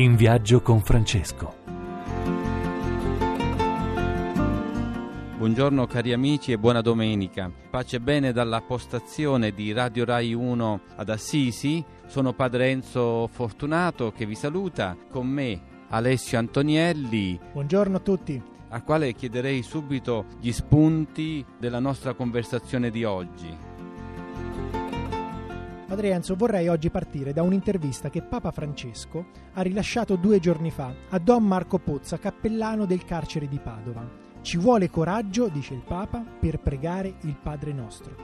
In viaggio con Francesco. Buongiorno cari amici e buona domenica. Pace e bene dalla postazione di Radio Rai 1 ad Assisi. Sono Padre Enzo Fortunato che vi saluta. Con me Alessio Antonielli. Buongiorno a tutti. A quale chiederei subito gli spunti della nostra conversazione di oggi. Padre Enzo, vorrei oggi partire da un'intervista che Papa Francesco ha rilasciato due giorni fa a Don Marco Pozza, cappellano del carcere di Padova. Ci vuole coraggio, dice il Papa, per pregare il Padre nostro.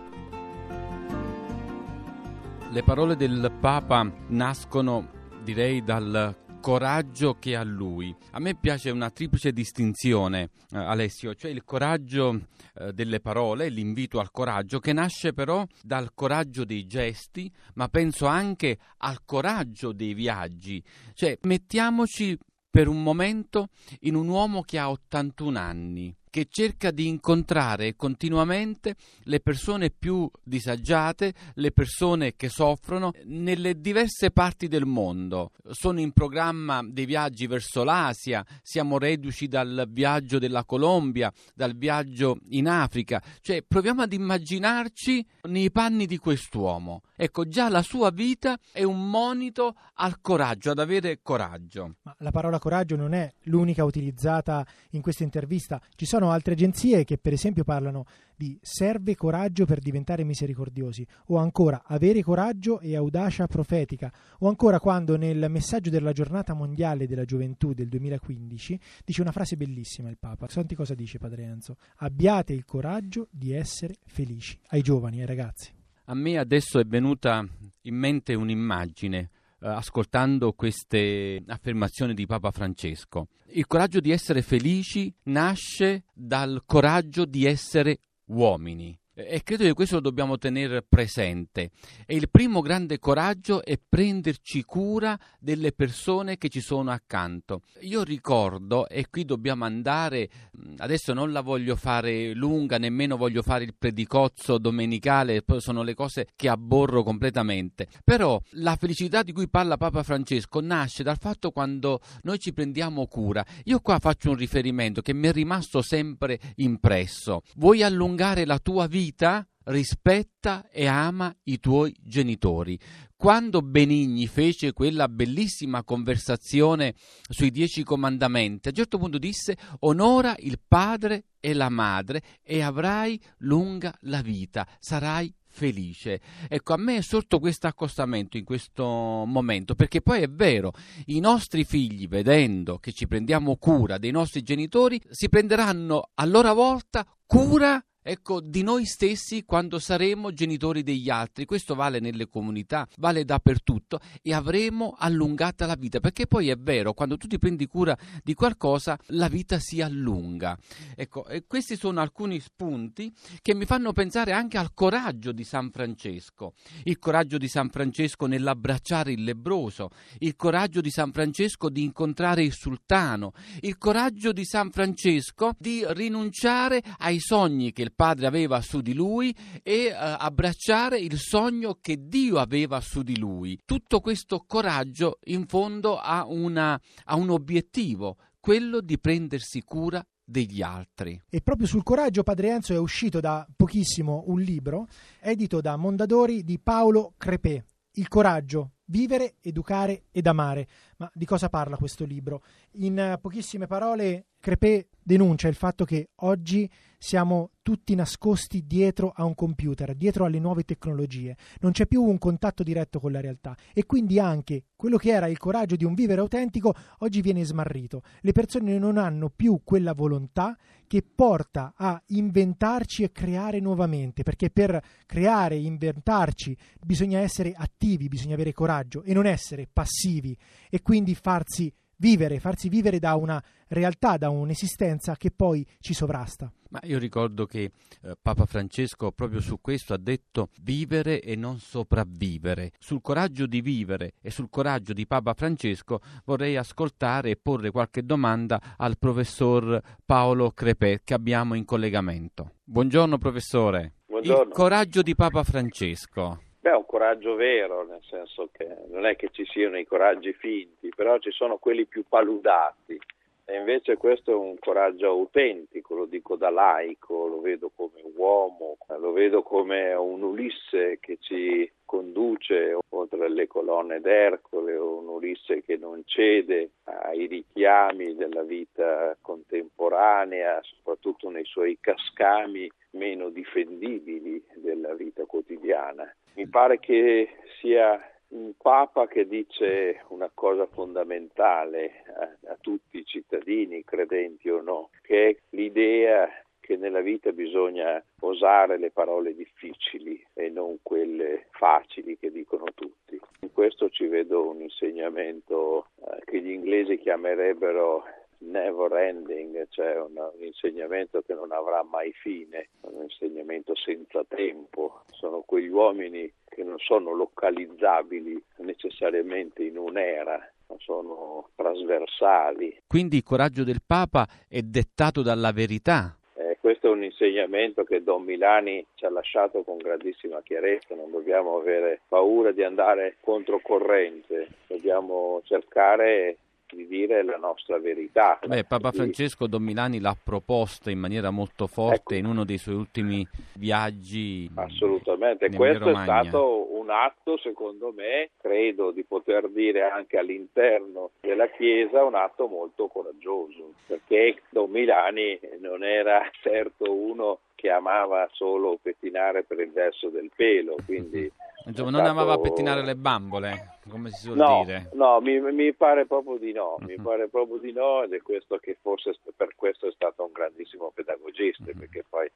Le parole del Papa nascono, direi, dal coraggio che ha lui. A me piace una triplice distinzione, eh, Alessio, cioè il coraggio eh, delle parole, l'invito al coraggio, che nasce però dal coraggio dei gesti, ma penso anche al coraggio dei viaggi. Cioè, mettiamoci per un momento in un uomo che ha 81 anni che cerca di incontrare continuamente le persone più disagiate, le persone che soffrono nelle diverse parti del mondo. Sono in programma dei viaggi verso l'Asia, siamo reduci dal viaggio della Colombia, dal viaggio in Africa, cioè proviamo ad immaginarci nei panni di quest'uomo. Ecco, già la sua vita è un monito al coraggio, ad avere coraggio. Ma la parola coraggio non è l'unica utilizzata in questa intervista. Ci sono sono altre agenzie che per esempio parlano di serve coraggio per diventare misericordiosi, o ancora avere coraggio e audacia profetica, o ancora quando nel messaggio della giornata mondiale della gioventù del 2015 dice una frase bellissima il Papa. Senti cosa dice Padre Enzo? Abbiate il coraggio di essere felici, ai giovani, ai ragazzi. A me adesso è venuta in mente un'immagine ascoltando queste affermazioni di Papa Francesco. Il coraggio di essere felici nasce dal coraggio di essere uomini. E credo che questo lo dobbiamo tenere presente. E il primo grande coraggio è prenderci cura delle persone che ci sono accanto. Io ricordo, e qui dobbiamo andare, adesso non la voglio fare lunga, nemmeno voglio fare il predicozzo domenicale, sono le cose che abborro completamente. Però la felicità di cui parla Papa Francesco nasce dal fatto quando noi ci prendiamo cura. Io qua faccio un riferimento che mi è rimasto sempre impresso. Vuoi allungare la tua vita? Vita rispetta e ama i tuoi genitori. Quando Benigni fece quella bellissima conversazione sui dieci comandamenti, a un certo punto disse onora il padre e la madre e avrai lunga la vita, sarai felice. Ecco, a me è sorto questo accostamento in questo momento, perché poi è vero, i nostri figli, vedendo che ci prendiamo cura dei nostri genitori, si prenderanno a loro volta cura ecco, di noi stessi quando saremo genitori degli altri. Questo vale nelle comunità, vale dappertutto e avremo allungata la vita, perché poi è vero, quando tu ti prendi cura di qualcosa, la vita si allunga. Ecco, questi sono alcuni spunti che mi fanno pensare anche al coraggio di San Francesco, il coraggio di San Francesco nell'abbracciare il lebroso, il coraggio di San Francesco di incontrare il sultano, il coraggio di San Francesco di rinunciare ai sogni che il padre aveva su di lui e uh, abbracciare il sogno che Dio aveva su di lui. Tutto questo coraggio in fondo ha, una, ha un obiettivo, quello di prendersi cura degli altri. E proprio sul coraggio Padre Enzo è uscito da pochissimo un libro edito da Mondadori di Paolo Crepè. Il coraggio, vivere, educare ed amare. Ma di cosa parla questo libro? In pochissime parole Crepè denuncia il fatto che oggi siamo tutti nascosti dietro a un computer, dietro alle nuove tecnologie, non c'è più un contatto diretto con la realtà e quindi anche quello che era il coraggio di un vivere autentico oggi viene smarrito. Le persone non hanno più quella volontà che porta a inventarci e creare nuovamente, perché per creare e inventarci bisogna essere attivi, bisogna avere coraggio e non essere passivi e quindi farsi vivere, farsi vivere da una realtà, da un'esistenza che poi ci sovrasta. Ma io ricordo che eh, Papa Francesco proprio su questo ha detto vivere e non sopravvivere. Sul coraggio di vivere e sul coraggio di Papa Francesco vorrei ascoltare e porre qualche domanda al professor Paolo Crepè che abbiamo in collegamento. Buongiorno professore. Buongiorno. Il coraggio di Papa Francesco. Beh, un coraggio vero, nel senso che non è che ci siano i coraggi finti, però ci sono quelli più paludati. E invece questo è un coraggio autentico, lo dico da laico, lo vedo come uomo, lo vedo come un Ulisse che ci conduce oltre le colonne d'Ercole, un Ulisse che non cede ai richiami della vita contemporanea, soprattutto nei suoi cascami meno difendibili della vita quotidiana. Mi pare che sia un Papa che dice una cosa fondamentale a, a, tutti i cittadini, credenti o no, che è l'idea che nella vita bisogna osare le parole difficili e non quelle facili che dicono tutti. In questo ci vedo un insegnamento eh, che gli inglesi chiamerebbero never ending, cioè un, un, insegnamento che non avrà mai fine, un insegnamento senza tempo. Sono quegli uomini che non sono localizzabili necessariamente in un'era, ma sono trasversali. Quindi il coraggio del Papa è dettato dalla verità. Eh, questo è un insegnamento che Don Milani ci ha lasciato con grandissima chiarezza, non dobbiamo avere paura di andare controcorrente, dobbiamo cercare dire la nostra verità. Beh, Papa Francesco Domilani l'ha proposta in maniera molto forte ecco. in uno dei suoi ultimi viaggi. Assolutamente, questo è stato un atto, secondo me, credo di poter dire anche all'interno della Chiesa, un atto molto coraggioso, perché Domilani non era certo uno che amava solo pettinare per il verso del pelo, quindi Insomma, non stato... amava pettinare le bambole, come si suol no, dire. No, mi, mi, pare proprio di no, uh-huh. mi mhm. pare proprio di no ed è questo che forse per questo è stato un grandissimo pedagogista, uh-huh. perché poi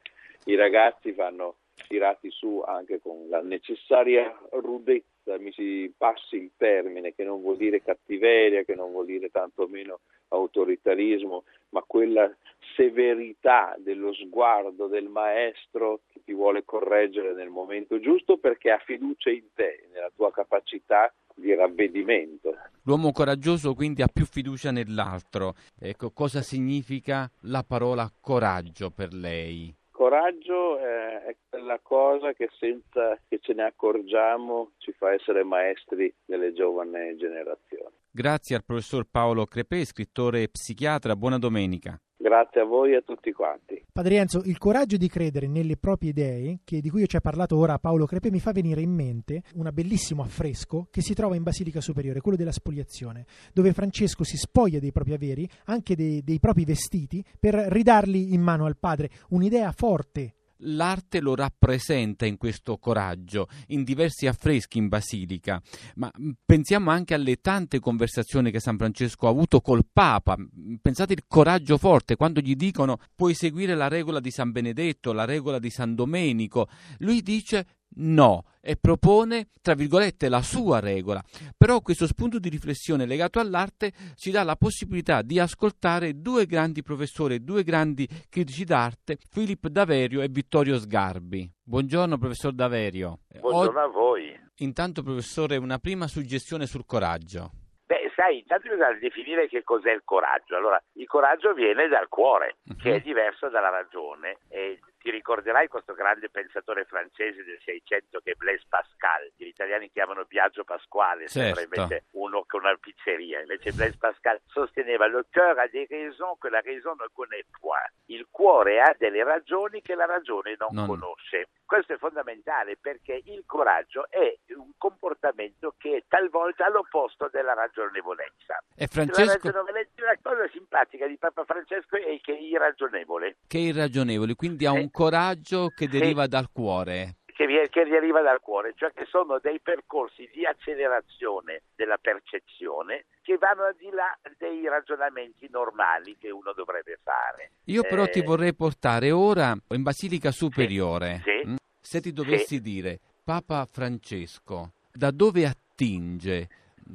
i ragazzi vanno tirati su anche con la necessaria rudezza, mi si passi il termine, che non vuol dire cattiveria, che non vuol dire tantomeno autoritarismo, ma quella severità dello sguardo del maestro che ti vuole correggere nel momento giusto perché ha fiducia in te, nella tua capacità di ravvedimento. L'uomo coraggioso quindi ha più fiducia nell'altro. Ecco, cosa significa la parola coraggio per lei? Coraggio eh, è quella cosa che senza che ce ne accorgiamo ci fa essere maestri delle giovani generazioni. Grazie al professor Paolo Crepè, scrittore e psichiatra. Buona domenica. Grazie a voi e a tutti quanti. Padre Enzo, il coraggio di credere nelle proprie idee, che, di cui ci ha parlato ora Paolo Crepe, mi fa venire in mente un bellissimo affresco che si trova in Basilica Superiore, quello della spoliazione, dove Francesco si spoglia dei propri averi, anche dei, dei propri vestiti, per ridarli in mano al padre. Un'idea forte l'arte lo rappresenta in questo coraggio, in diversi affreschi in basilica, ma mm, pensiamo anche alle tante conversazioni che San Francesco ha avuto col Papa, mm, pensate il coraggio forte quando gli dicono puoi seguire la regola di San Benedetto, la regola di San Domenico, lui dice No, e propone, tra virgolette, la sua regola. Però questo spunto di riflessione legato all'arte ci dà la possibilità di ascoltare due grandi professori, due grandi critici d'arte, Filippo Daverio e Vittorio Sgarbi. Buongiorno professor Daverio. Buongiorno o- a voi. Intanto professore, una prima suggestione sul coraggio. Beh, sai, intanto bisogna definire che cos'è il coraggio. Allora, il coraggio viene dal cuore, uh-huh. che è diverso dalla ragione. E ti ricorderai questo grande pensatore francese del Seicento che è Blaise Pascal, che gli italiani chiamano Biagio Pasquale, certo. invece uno con una pizzeria. Invece Blaise Pascal sosteneva le cœur a des raisons que la raison ne connaît point. Il cuore ha delle ragioni che la ragione non, non. conosce. Questo è fondamentale perché il coraggio è un comportamento che è talvolta all'opposto della ragionevolezza. E Francesco... La, la cosa simpatica di Papa Francesco è che è irragionevole. Che è irragionevole, quindi ha un coraggio che deriva dal cuore. Che, che deriva dal cuore, cioè che sono dei percorsi di accelerazione della percezione che vanno al di là dei ragionamenti normali che uno dovrebbe fare. Io però eh... ti vorrei portare ora in Basilica Superiore. Sì. Sì. Mm? Se ti dovessi sì. dire, Papa Francesco, da dove attinge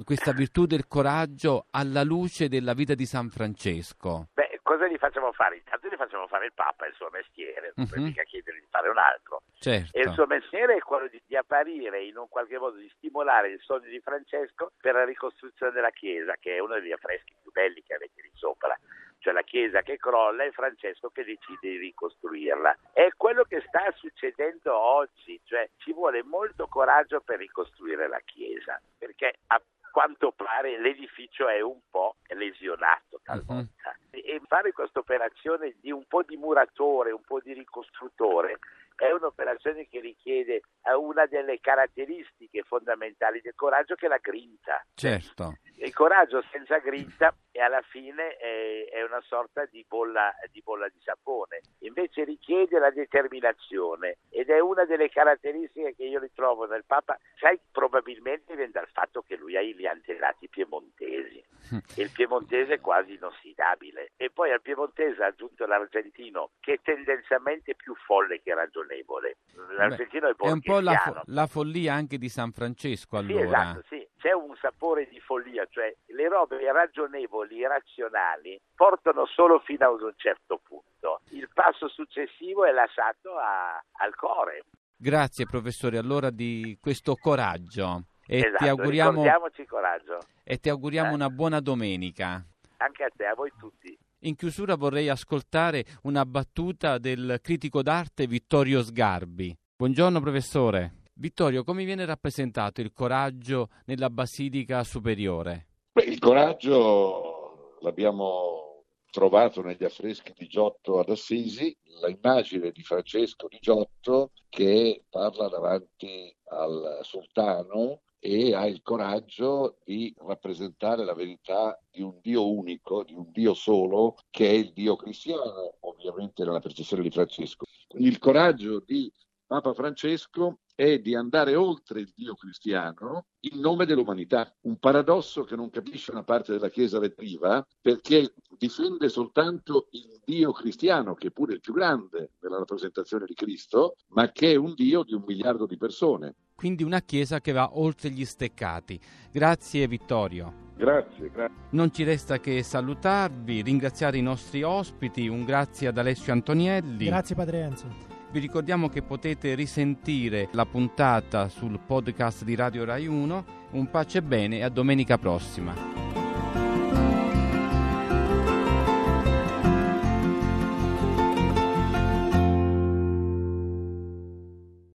questa virtù del coraggio alla luce della vita di San Francesco? Beh, facciamo fare? Intanto gli facciamo fare il Papa, il suo mestiere, non uh-huh. mica chiedere di fare un altro. Certo. E il suo mestiere è quello di, di, apparire in un qualche modo, di stimolare il sogno di Francesco per la ricostruzione della Chiesa, che è uno degli affreschi più belli che avete lì sopra. cioè la Chiesa che crolla e Francesco che decide di ricostruirla. È quello che sta succedendo oggi, cioè ci vuole molto coraggio per ricostruire la Chiesa, perché a quanto pare l'edificio è un po' lesionato talvolta. Uh-huh. E fare questa operazione di un po' di muratore, un po' di ricostruttore, è un'operazione che richiede una delle caratteristiche fondamentali del coraggio che è la grinta. Certo. Il coraggio senza grinta e alla fine è, è una sorta di bolla, di bolla, di sapone. Invece richiede la determinazione ed è una delle caratteristiche che io ritrovo nel Papa. Sai, probabilmente viene dal fatto che lui ha gli antenati piemontesi il piemontese è quasi inossidabile. E poi al piemontese ha aggiunto l'argentino che è tendenzialmente più folle che ragionevole. L'argentino Beh, è, è un po' la, fo- la, follia anche di San Francesco allora. Sì, esatto, sì. C'è un sapore di follia, cioè le robe ragionevoli, razionali, portano solo fino ad un certo punto. Il passo successivo è lasciato a, al cuore. Grazie professore allora di questo coraggio. E esatto, ti auguriamo, coraggio. E ti auguriamo eh. una buona domenica. Anche a te, a voi tutti. In chiusura vorrei ascoltare una battuta del critico d'arte Vittorio Sgarbi. Buongiorno professore. Vittorio, come viene rappresentato il coraggio nella Basilica Superiore? Beh, il coraggio l'abbiamo trovato negli affreschi di Giotto ad Assisi, l'immagine di Francesco di Giotto che parla davanti al sultano e ha il coraggio di rappresentare la verità di un Dio unico, di un Dio solo, che è il Dio cristiano, ovviamente nella percezione di Francesco. Il coraggio di Papa Francesco è di andare oltre il Dio cristiano in nome dell'umanità. Un paradosso che non capisce una parte della Chiesa retriva perché difende soltanto il Dio cristiano, che è pure il più grande nella rappresentazione di Cristo, ma che è un Dio di un miliardo di persone quindi una chiesa che va oltre gli steccati. Grazie Vittorio. Grazie, grazie. Non ci resta che salutarvi, ringraziare i nostri ospiti, un grazie ad Alessio Antonielli. Grazie Padre Enzo. Vi ricordiamo che potete risentire la puntata sul podcast di Radio Rai 1. Un pace e bene e a domenica prossima.